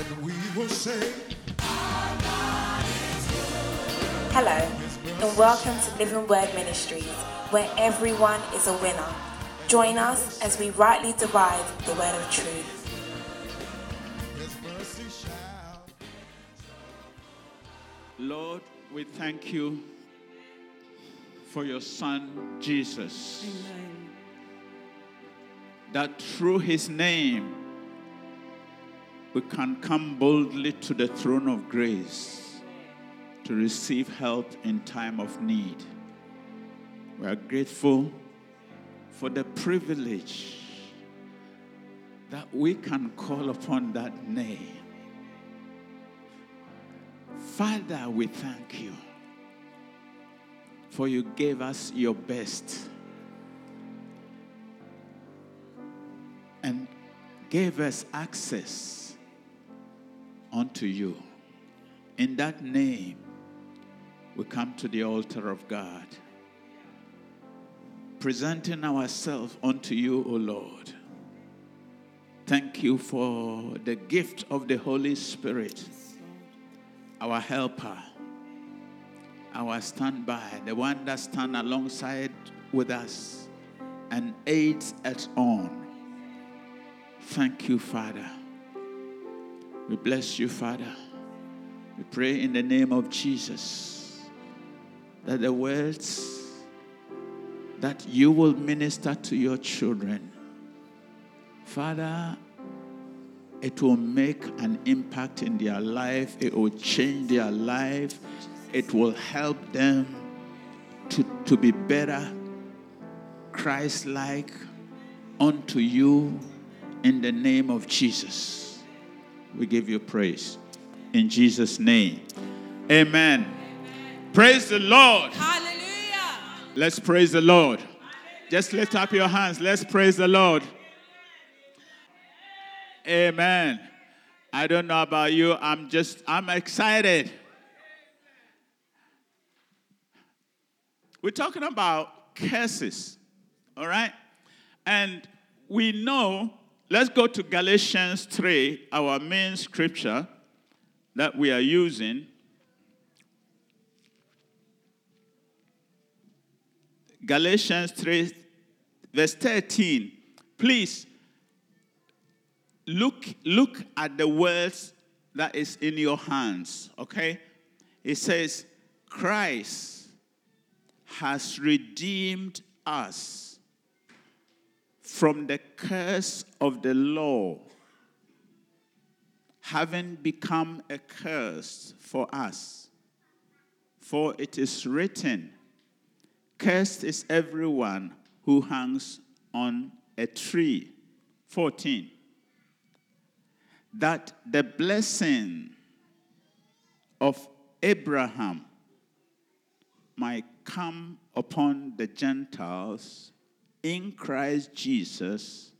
and we will say, Hello, and welcome to Living Word Ministries, where everyone is a winner. Join us as we rightly divide the word of truth. His mercy shall. Lord, we thank you for your Son, Jesus. That through his name, we can come boldly to the throne of grace to receive help in time of need. We are grateful for the privilege that we can call upon that name. Father, we thank you for you gave us your best and gave us access unto you. In that name, we come to the altar of God, presenting ourselves unto you, O Lord. Thank you for the gift of the Holy Spirit, our helper, our standby, the one that stands alongside with us and aids us on. Thank you, Father. We bless you, Father. We pray in the name of Jesus that the words that you will minister to your children, Father, it will make an impact in their life, it will change their life, it will help them to, to be better, Christ like unto you in the name of Jesus. We give you praise. In Jesus' name. Amen. Praise the Lord. Hallelujah. Let's praise the Lord. Just lift up your hands. Let's praise the Lord. Amen. I don't know about you. I'm just, I'm excited. We're talking about curses, all right? And we know, let's go to Galatians 3, our main scripture that we are using. Galatians 3, verse 13. Please look, look at the words that is in your hands, okay? It says, Christ has redeemed us from the curse of the law, having become a curse for us. For it is written, Cursed is everyone who hangs on a tree. 14. That the blessing of Abraham might come upon the Gentiles in Christ Jesus,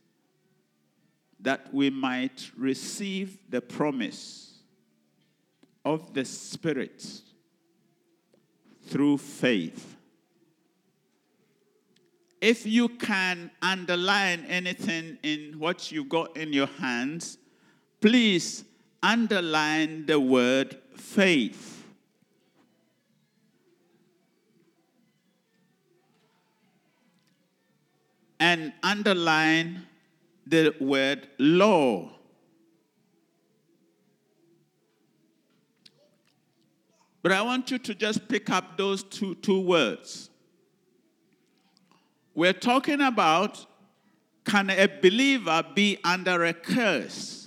that we might receive the promise of the Spirit through faith. If you can underline anything in what you've got in your hands, please underline the word faith. And underline the word law. But I want you to just pick up those two, two words. We're talking about can a believer be under a curse?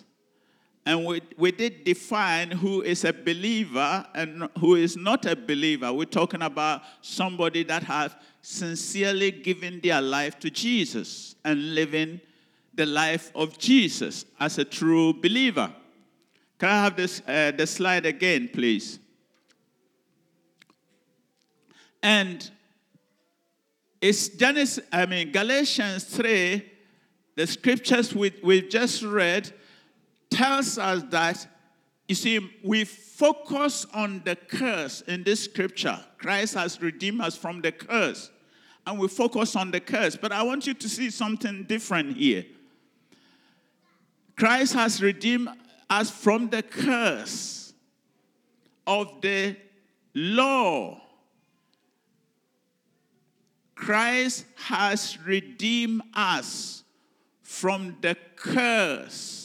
And we, we did define who is a believer and who is not a believer. We're talking about somebody that has sincerely given their life to Jesus and living the life of Jesus as a true believer. Can I have this, uh, the slide again, please? And it's Genesis, I mean Galatians 3, the scriptures we, we've just read tells us that you see, we focus on the curse in this scripture. Christ has redeemed us from the curse. And we focus on the curse. But I want you to see something different here. Christ has redeemed us from the curse of the law. Christ has redeemed us from the curse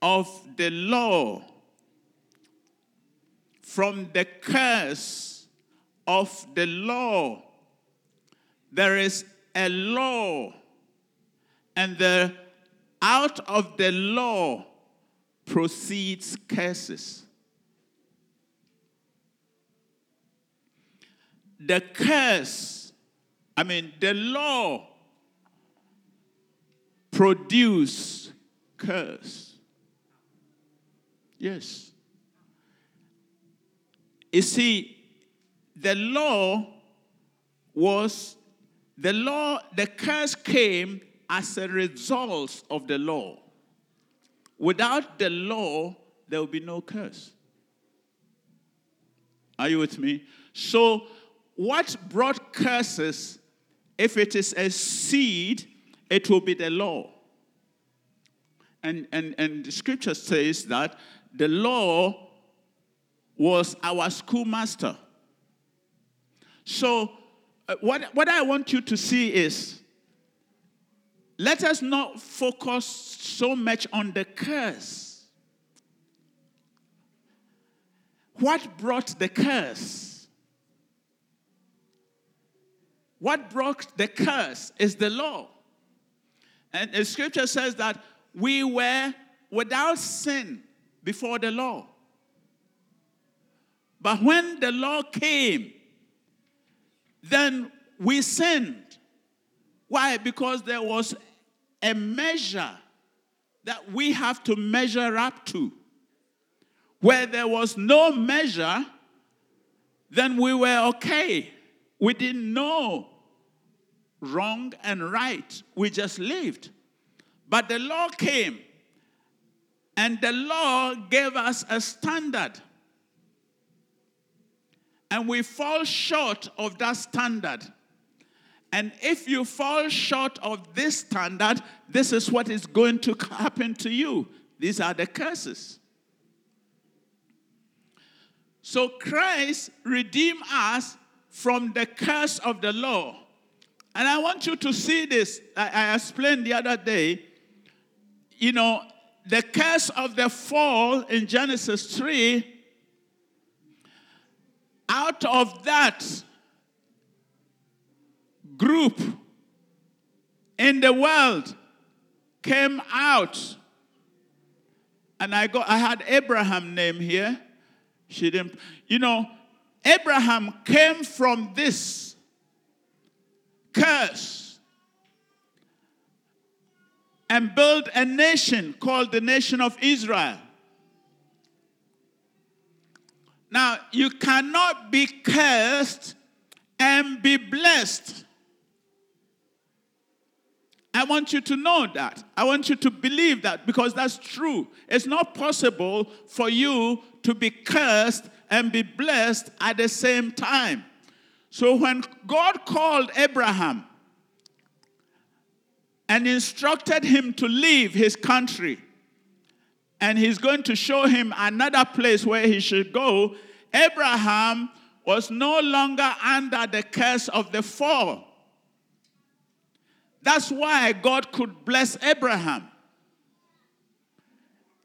of the law, from the curse of the law. There is a law, and the out of the law proceeds curses. The curse, I mean, the law produce curse. Yes. You see, the law was the law, the curse came as a result of the law. Without the law, there will be no curse. Are you with me? So, what brought curses, if it is a seed, it will be the law. And, and, and the scripture says that the law was our schoolmaster. So, uh, what, what I want you to see is let us not focus so much on the curse. What brought the curse? What brought the curse is the law. And the scripture says that we were without sin before the law. But when the law came, then we sinned. Why? Because there was a measure that we have to measure up to. Where there was no measure, then we were okay. We didn't know wrong and right. We just lived. But the law came, and the law gave us a standard. And we fall short of that standard. And if you fall short of this standard, this is what is going to happen to you. These are the curses. So Christ redeemed us from the curse of the law. And I want you to see this. I, I explained the other day. You know, the curse of the fall in Genesis 3, out of that, group in the world came out. And I got I had Abraham name here. She didn't, you know, Abraham came from this curse and built a nation called the nation of Israel. Now, you cannot be cursed and be blessed. I want you to know that. I want you to believe that because that's true. It's not possible for you to be cursed and be blessed at the same time. So when God called Abraham and instructed him to leave his country, and he's going to show him another place where he should go, Abraham was no longer under the curse of the fall. That's why God could bless Abraham.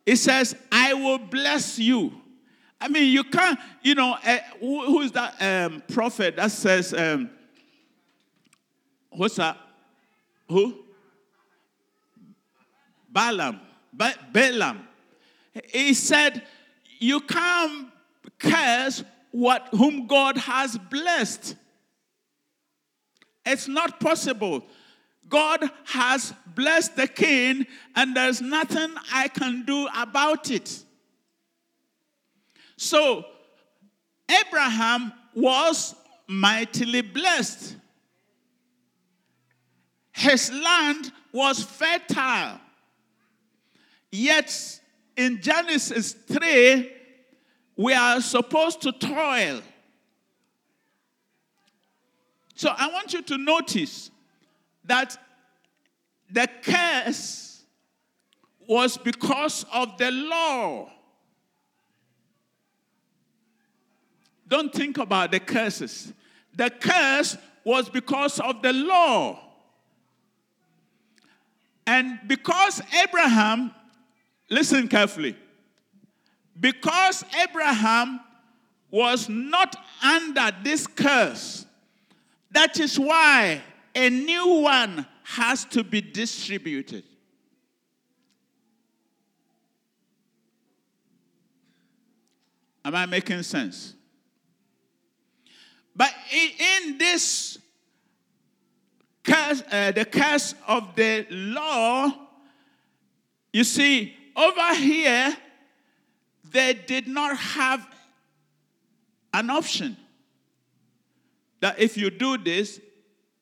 He says, I will bless you. I mean, you can't, you know, uh, who, who is that um, prophet that says, um, what's that? Who? Balaam. Ba- Balaam. He said, you can't curse what whom God has blessed. It's not possible. God has blessed the king, and there's nothing I can do about it. So, Abraham was mightily blessed. His land was fertile. Yet, in Genesis 3, we are supposed to toil. So, I want you to notice that the curse was because of the law. Don't think about the curses. The curse was because of the law. And because Abraham, listen carefully, because Abraham was not under this curse, that is why a new one has to be distributed. Am I making sense? But in this curse, uh, the curse of the law, you see, over here, they did not have an option that if you do this,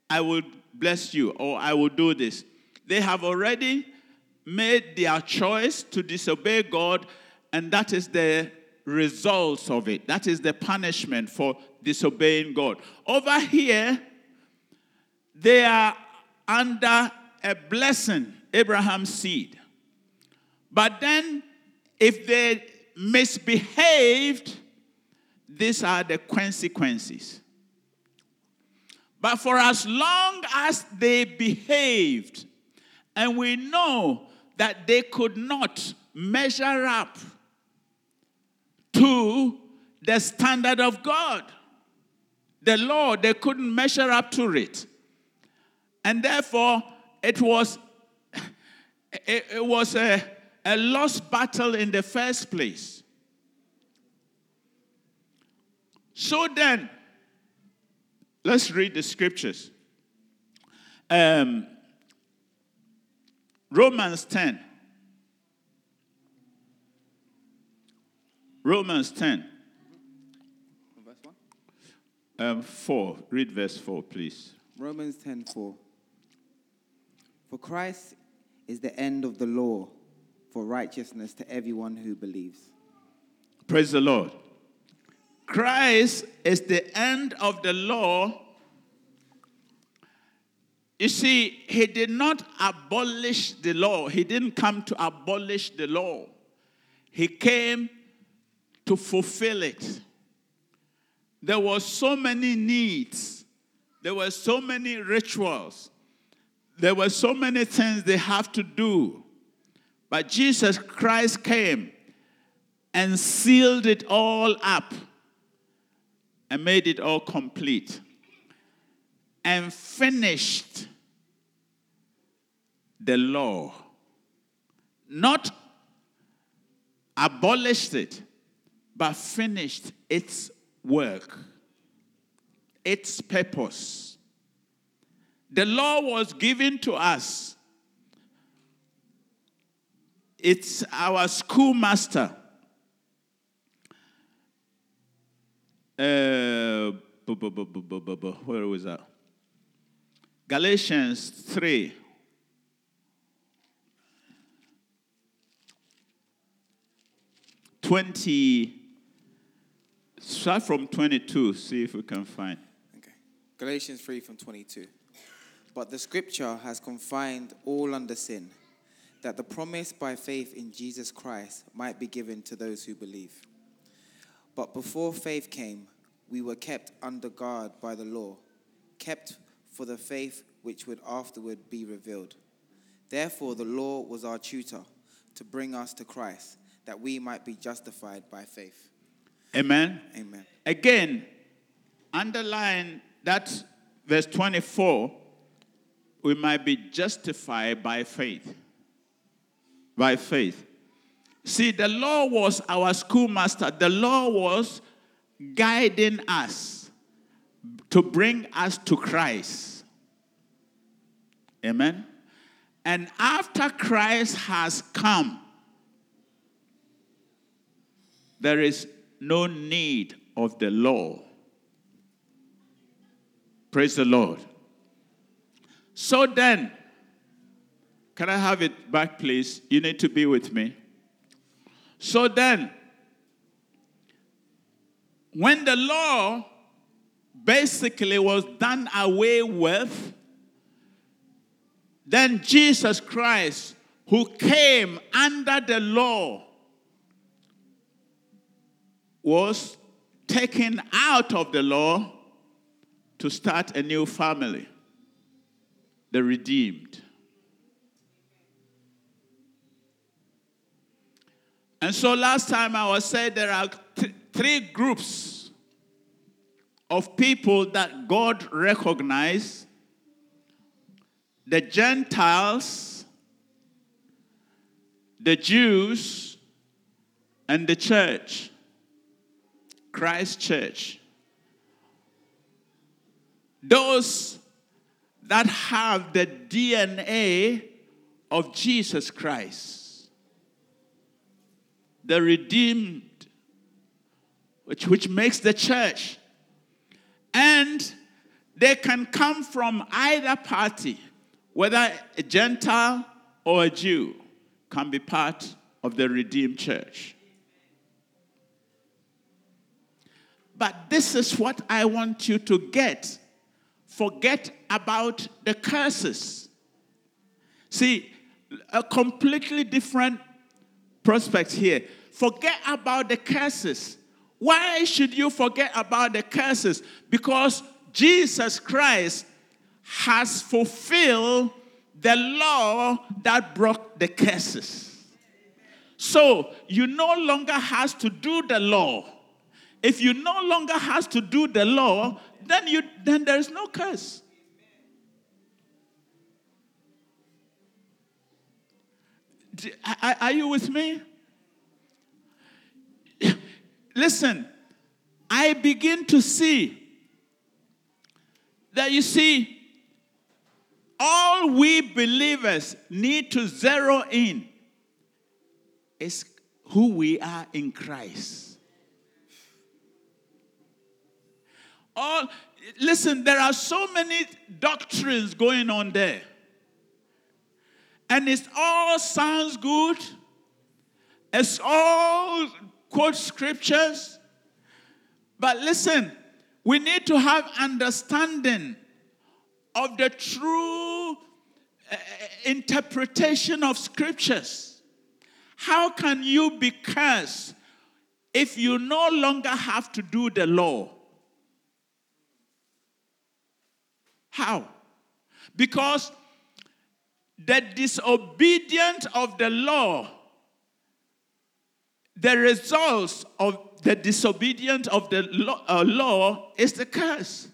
I will bless you, or I will do this. They have already made their choice to disobey God, and that is the results of it. That is the punishment for disobeying God. Over here, they are under a blessing, Abraham's seed. But then, if they misbehaved, these are the consequences. But for as long as they behaved, and we know that they could not measure up to the standard of God, the law, they couldn't measure up to it. And therefore, it was, it, it was a, a lost battle in the first place. So then, let's read the scriptures. Um, Romans 10. Romans 10. Verse 1? Um, 4. Read verse 4, please. Romans 10 4. For Christ is the end of the law for righteousness to everyone who believes. Praise the Lord. Christ is the end of the law. You see, he did not abolish the law. He didn't come to abolish the law. He came to fulfill it. There were so many needs. There were so many rituals. There were so many things they have to do. But Jesus Christ came and sealed it all up and made it all complete and finished the law. Not abolished it, but finished its work, its purpose. The law was given to us. It's our schoolmaster. Uh, where was that? Galatians 3. Twenty. Start from twenty-two. See if we can find. Okay. Galatians 3 from 22. But the scripture has confined all under sin, that the promise by faith in Jesus Christ might be given to those who believe. But before faith came, we were kept under guard by the law, kept for the faith which would afterward be revealed. Therefore, the law was our tutor to bring us to Christ, that we might be justified by faith. Amen. Amen. Again, underline that verse 24 we might be justified by faith. By faith. See, the law was our schoolmaster, the law was guiding us to bring us to Christ. Amen. And after Christ has come, there is no need of the law. Praise the Lord. So then, can I have it back, please? You need to be with me. So then, when the law basically was done away with, then Jesus Christ, who came under the law was taken out of the law to start a new family, the redeemed. And so last time I was said there are th- three groups of people that God recognized. The Gentiles, the Jews, and the church, Christ Church. Those that have the DNA of Jesus Christ, the redeemed, which, which makes the church. And they can come from either party, whether a Gentile or a Jew can be part of the redeemed church. But this is what I want you to get. Forget about the curses. See, a completely different prospect here. Forget about the curses. Why should you forget about the curses? Because Jesus Christ has fulfilled the law that broke the curses. So you no longer has to do the law. If you no longer has to do the law, then you then there is no curse. Are you with me? Listen, I begin to see that you see, all we believers need to zero in is who we are in Christ. All listen, there are so many doctrines going on there. And it all sounds good. It's all quote scriptures. But listen, we need to have understanding of the true uh, interpretation of scriptures. How can you be cursed if you no longer have to do the law? How? Because the disobedience of the law, the results of the disobedience of the law, uh, law is the curse.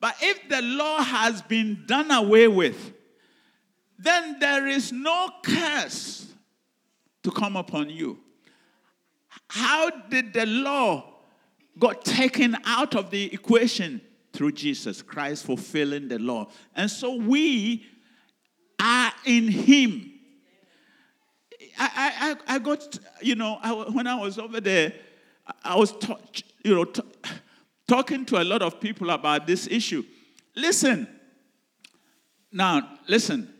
But if the law has been done away with, then there is no curse to come upon you. How did the law got taken out of the equation? Through Jesus Christ fulfilling the law. And so we in Him. I, I, I got, you know, I, when I was over there, I was, t- you know, t- talking to a lot of people about this issue. Listen, now, listen.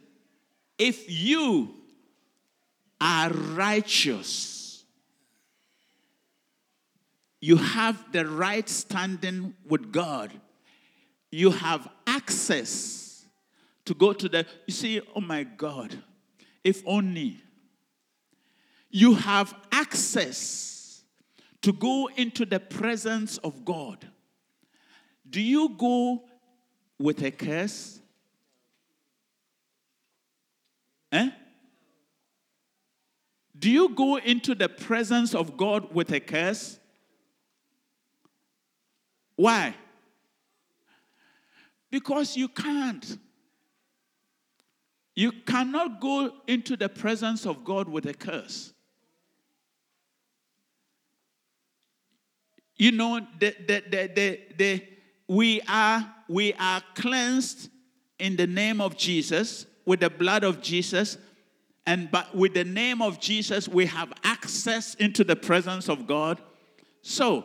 If you are righteous, you have the right standing with God, you have access to go to the. You see, oh my God, if only you have access to go into the presence of God. Do you go with a curse? Eh? Do you go into the presence of God with a curse? Why? Because you can't. You cannot go into the presence of God with a curse. You know, the, the, the, the, the, we, are, we are cleansed in the name of Jesus, with the blood of Jesus, and but with the name of Jesus, we have access into the presence of God. So,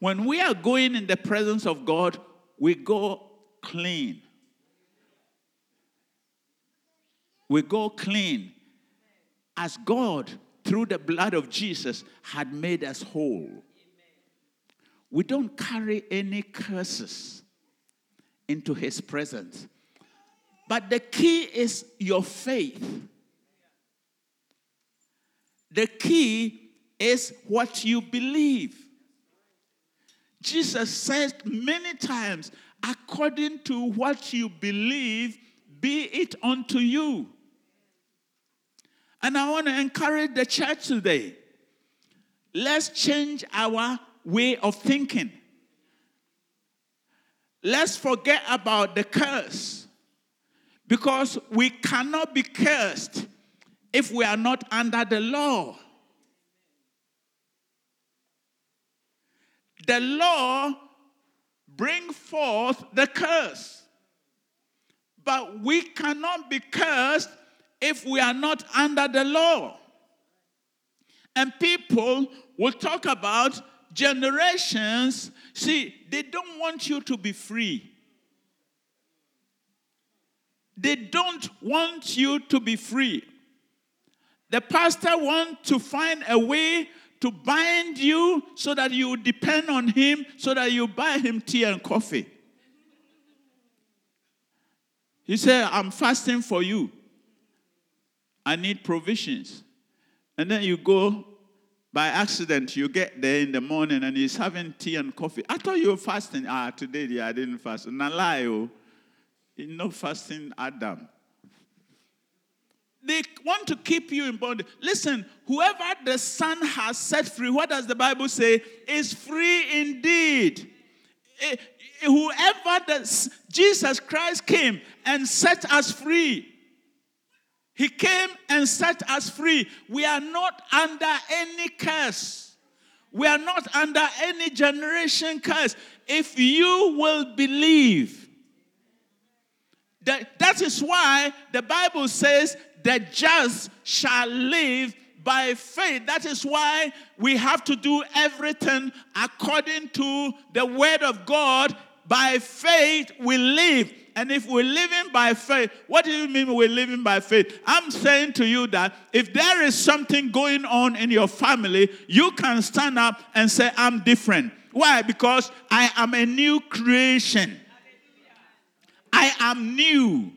when we are going in the presence of God, we go clean. We go clean as God, through the blood of Jesus, had made us whole. We don't carry any curses into His presence. But the key is your faith. The key is what you believe. Jesus said many times, according to what you believe, be it unto you. And I want to encourage the church today. Let's change our way of thinking. Let's forget about the curse because we cannot be cursed if we are not under the law. The law bring forth the curse. But we cannot be cursed if we are not under the law. And people will talk about generations. See, they don't want you to be free. They don't want you to be free. The pastor wants to find a way to bind you so that you depend on him, so that you buy him tea and coffee. He said, I'm fasting for you. I need provisions. And then you go by accident, you get there in the morning and he's having tea and coffee. I thought you were fasting. Ah, today yeah, I didn't fast. Nalayo. You know fasting Adam. They want to keep you in bondage. Listen, whoever the Son has set free, what does the Bible say? Is free indeed. Eh, whoever the, Jesus Christ came and set us free. He came and set us free. We are not under any curse. We are not under any generation curse. If you will believe, that, that is why the Bible says the just shall live by faith. That is why we have to do everything according to the word of God. By faith we live. And if we're living by faith, what do you mean we're living by faith? I'm saying to you that if there is something going on in your family, you can stand up and say, I'm different. Why? Because I am a new creation. I am new.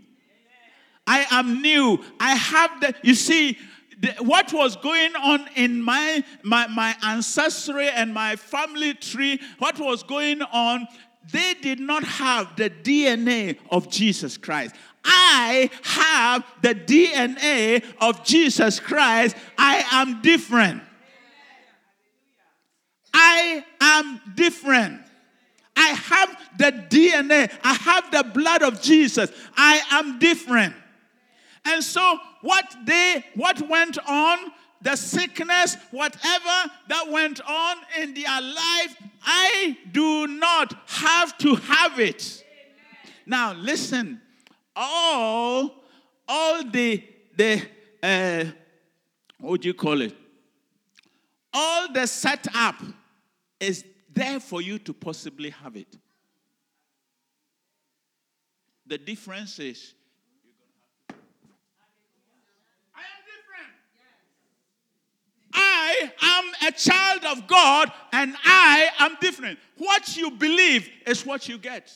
I am new. I have the, you see, the, what was going on in my, my, my ancestry and my family tree, what was going on, they did not have the DNA of Jesus Christ. I have the DNA of Jesus Christ. I am different. I am different. I have the DNA. I have the blood of Jesus. I am different. And so what they what went on, the sickness, whatever that went on in their life, I do not have to have it. Now listen, all all the the uh, what do you call it? All the setup is there for you to possibly have it. The difference is I am a child of God and I am different. What you believe is what you get.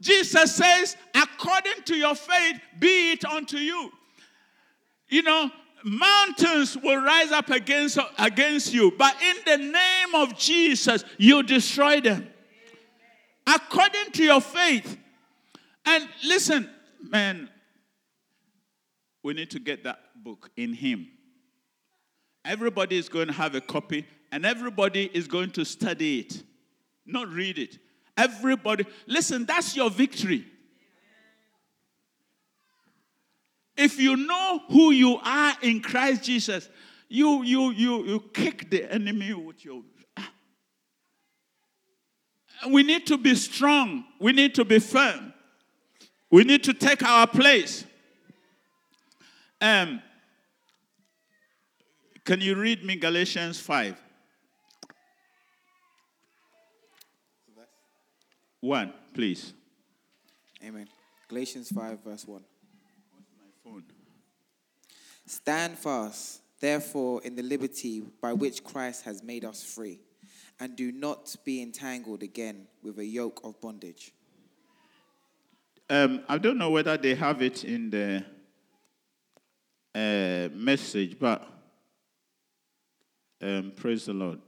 Jesus says, according to your faith, be it unto you. You know, mountains will rise up against, against you, but in the name of Jesus, you destroy them. According to your faith. And listen, man, we need to get that book in Him. Everybody is going to have a copy and everybody is going to study it, not read it. Everybody, listen, that's your victory. If you know who you are in Christ Jesus, you you you you kick the enemy with your ah. we need to be strong. We need to be firm. We need to take our place. Um, can you read me Galatians 5? 1, please. Amen. Galatians 5, verse 1. My phone. Stand fast, therefore, in the liberty by which Christ has made us free, and do not be entangled again with a yoke of bondage. Um, I don't know whether they have it in the a message, but um, praise the Lord.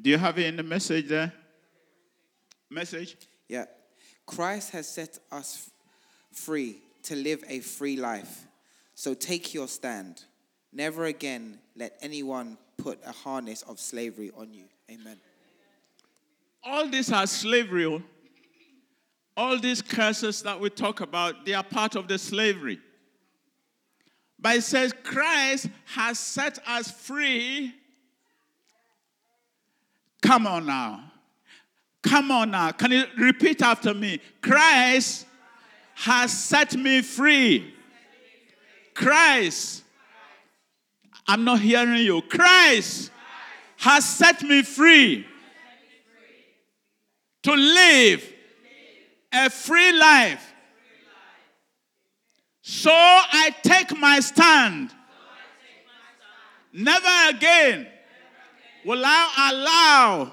Do you have it in the message there? Message? Yeah. Christ has set us free to live a free life. So take your stand. Never again let anyone put a harness of slavery on you. Amen. All these are slavery. oh. All these curses that we talk about, they are part of the slavery. But it says Christ has set us free. Come on now. Come on now. Can you repeat after me? Christ has set me free. Christ. I'm not hearing you. Christ has set me free to live a free life. So I take my stand. Never again will I allow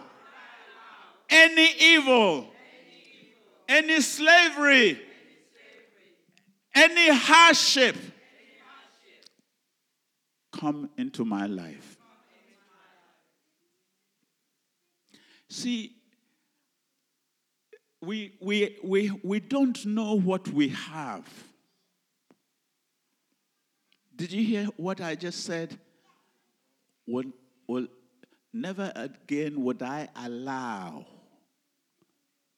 any evil, any slavery, any hardship come into my life. See, we, we, we, we don't know what we have. Did you hear what I just said? Will, will, never again would I allow,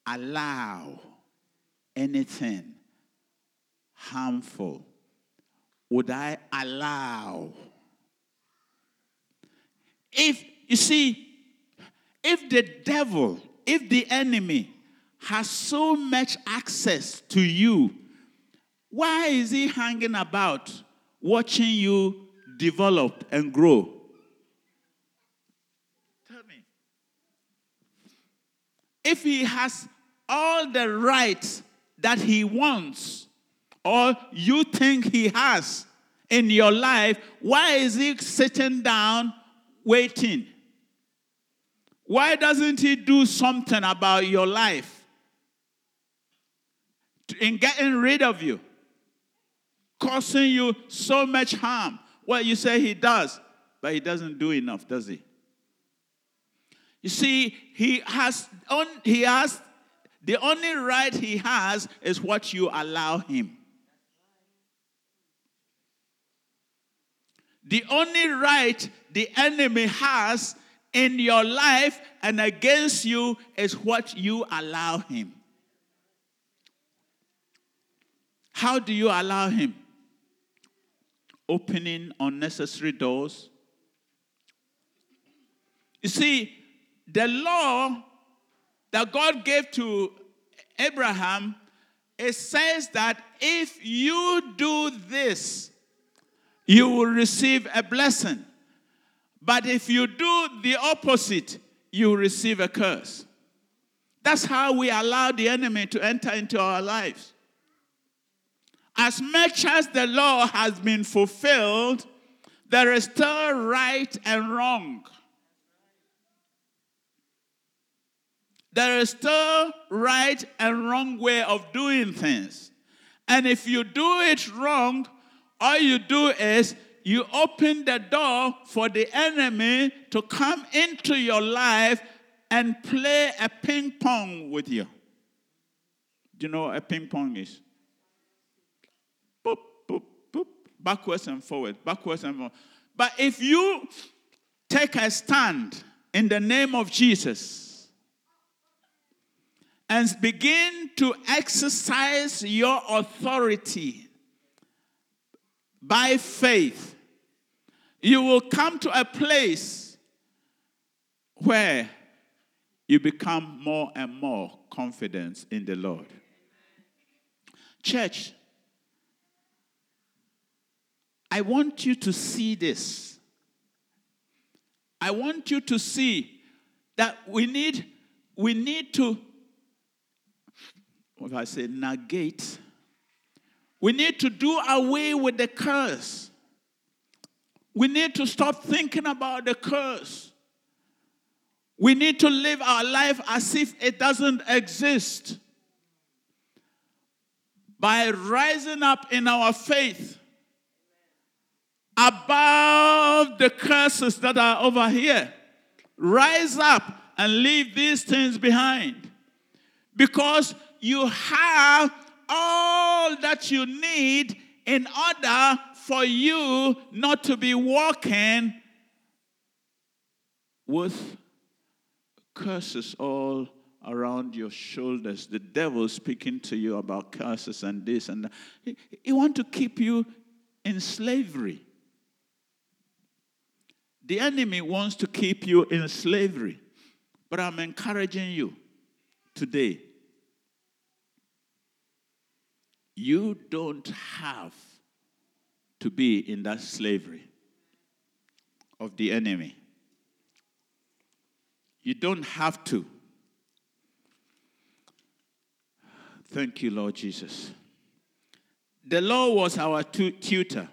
allow anything harmful. Would I allow? If, you see, if the devil, if the enemy has so much access to you, why is he hanging about watching you develop and grow? Tell me. If he has all the rights that he wants, or you think he has in your life, why is he sitting down waiting? Why doesn't he do something about your life? In getting rid of you, causing you so much harm. Well, you say he does, but he doesn't do enough, does he? You see, he has, on, he has the only right he has is what you allow him. The only right the enemy has in your life and against you is what you allow him. How do you allow him? Opening unnecessary doors. You see, the law that God gave to Abraham, it says that if you do this, you will receive a blessing. But if you do the opposite, you receive a curse. That's how we allow the enemy to enter into our lives. As much as the law has been fulfilled, there is still right and wrong. There is still right and wrong way of doing things. And if you do it wrong, all you do is you open the door for the enemy to come into your life and play a ping pong with you. Do you know what a ping pong is? Backwards and forward, backwards and forward. But if you take a stand in the name of Jesus and begin to exercise your authority by faith, you will come to a place where you become more and more confident in the Lord. Church, I want you to see this. I want you to see that we need we need to what I say negate we need to do away with the curse. We need to stop thinking about the curse. We need to live our life as if it doesn't exist. By rising up in our faith above the curses that are over here. Rise up and leave these things behind. Because you have all that you need in order for you not to be walking with curses all around your shoulders. The devil speaking to you about curses and this and that. He, he want to keep you in slavery. The enemy wants to keep you in slavery. But I'm encouraging you today. You don't have to be in that slavery of the enemy. You don't have to. Thank you, Lord Jesus. The law was our tu- tutor.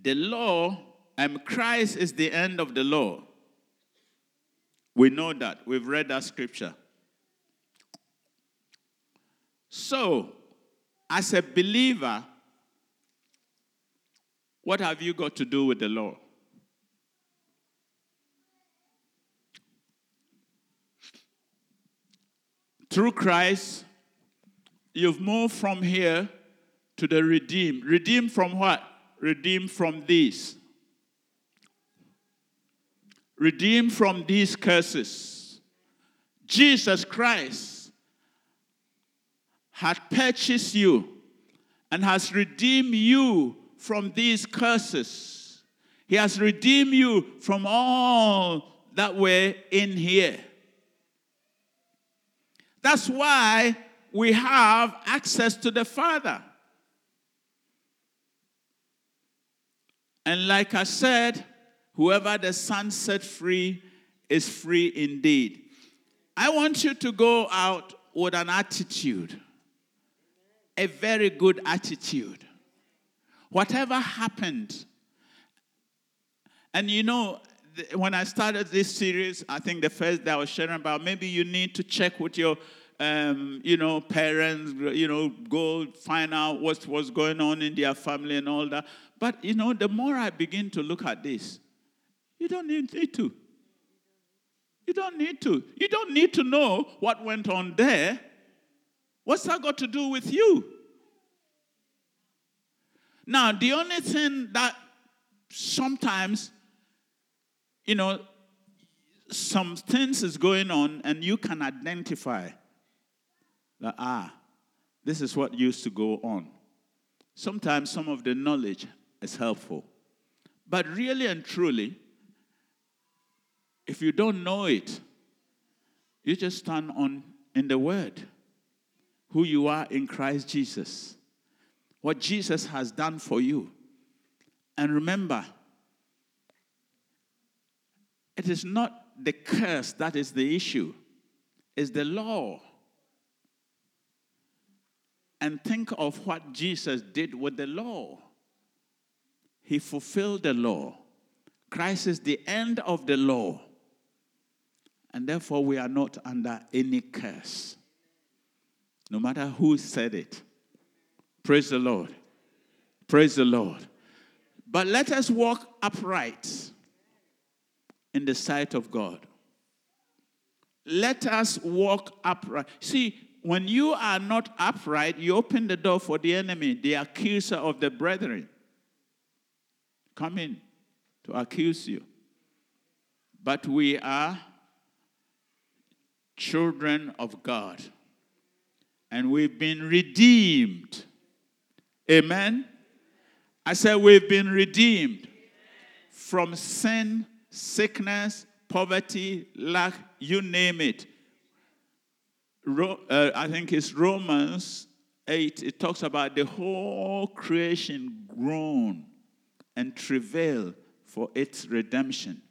The law and Christ is the end of the law. We know that. We've read that scripture. So, as a believer, what have you got to do with the law? Through Christ, you've moved from here to the redeemed. Redeemed from what? Redeemed from these. Redeemed from these curses. Jesus Christ had purchased you and has redeemed you from these curses. He has redeemed you from all that were in here. That's why we have access to the Father. And like I said, whoever the Son set free is free indeed. I want you to go out with an attitude, a very good attitude. Whatever happened, and you know, when I started this series, I think the first day I was sharing about maybe you need to check with your, um, you know, parents, you know, go find out what's, what's going on in their family and all that. But, you know, the more I begin to look at this, you don't need, to. You don't need to. You don't need to know what went on there. What's that got to do with you? Now, the only thing that sometimes, you know, some things is going on and you can identify that, ah, this is what used to go on. Sometimes some of the knowledge is helpful. But really and truly, if you don't know it, you just stand on in the word who you are in Christ Jesus, what Jesus has done for you. And remember, it is not the curse that is the issue, it's the law. And think of what Jesus did with the law. He fulfilled the law. Christ is the end of the law. And therefore, we are not under any curse. No matter who said it. Praise the Lord. Praise the Lord. But let us walk upright in the sight of God. Let us walk upright. See, when you are not upright, you open the door for the enemy, the accuser of the brethren. Come in to accuse you. But we are children of God. And we've been redeemed. Amen. I said we've been redeemed from sin, sickness, poverty, lack, you name it. Ro- uh, I think it's Romans 8, it talks about the whole creation groan and travail for its redemption.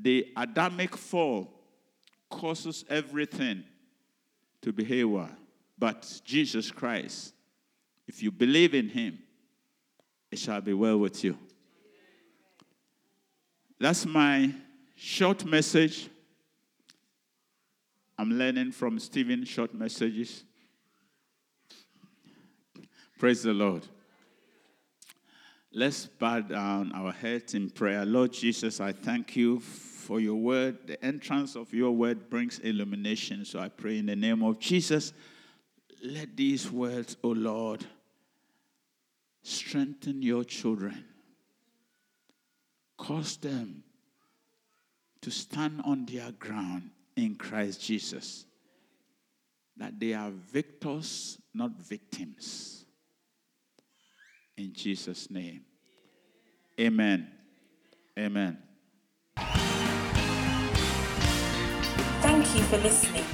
The Adamic fall causes everything to be haywire. But Jesus Christ, if you believe in him, it shall be well with you. That's my short message. I'm learning from Stephen short messages. Praise the Lord. Let's bow down our heads in prayer. Lord Jesus, I thank you for your word. The entrance of your word brings illumination. So I pray in the name of Jesus, let these words, O Lord, strengthen your children. Cause them to stand on their ground in Christ Jesus. That they are victors, not victims. In Jesus' name. Amen. Amen. Thank you for listening.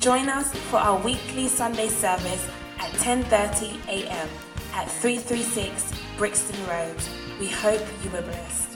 Join us for our weekly Sunday service at 10:30 a.m. at 336 Brixton Road. We hope you were blessed.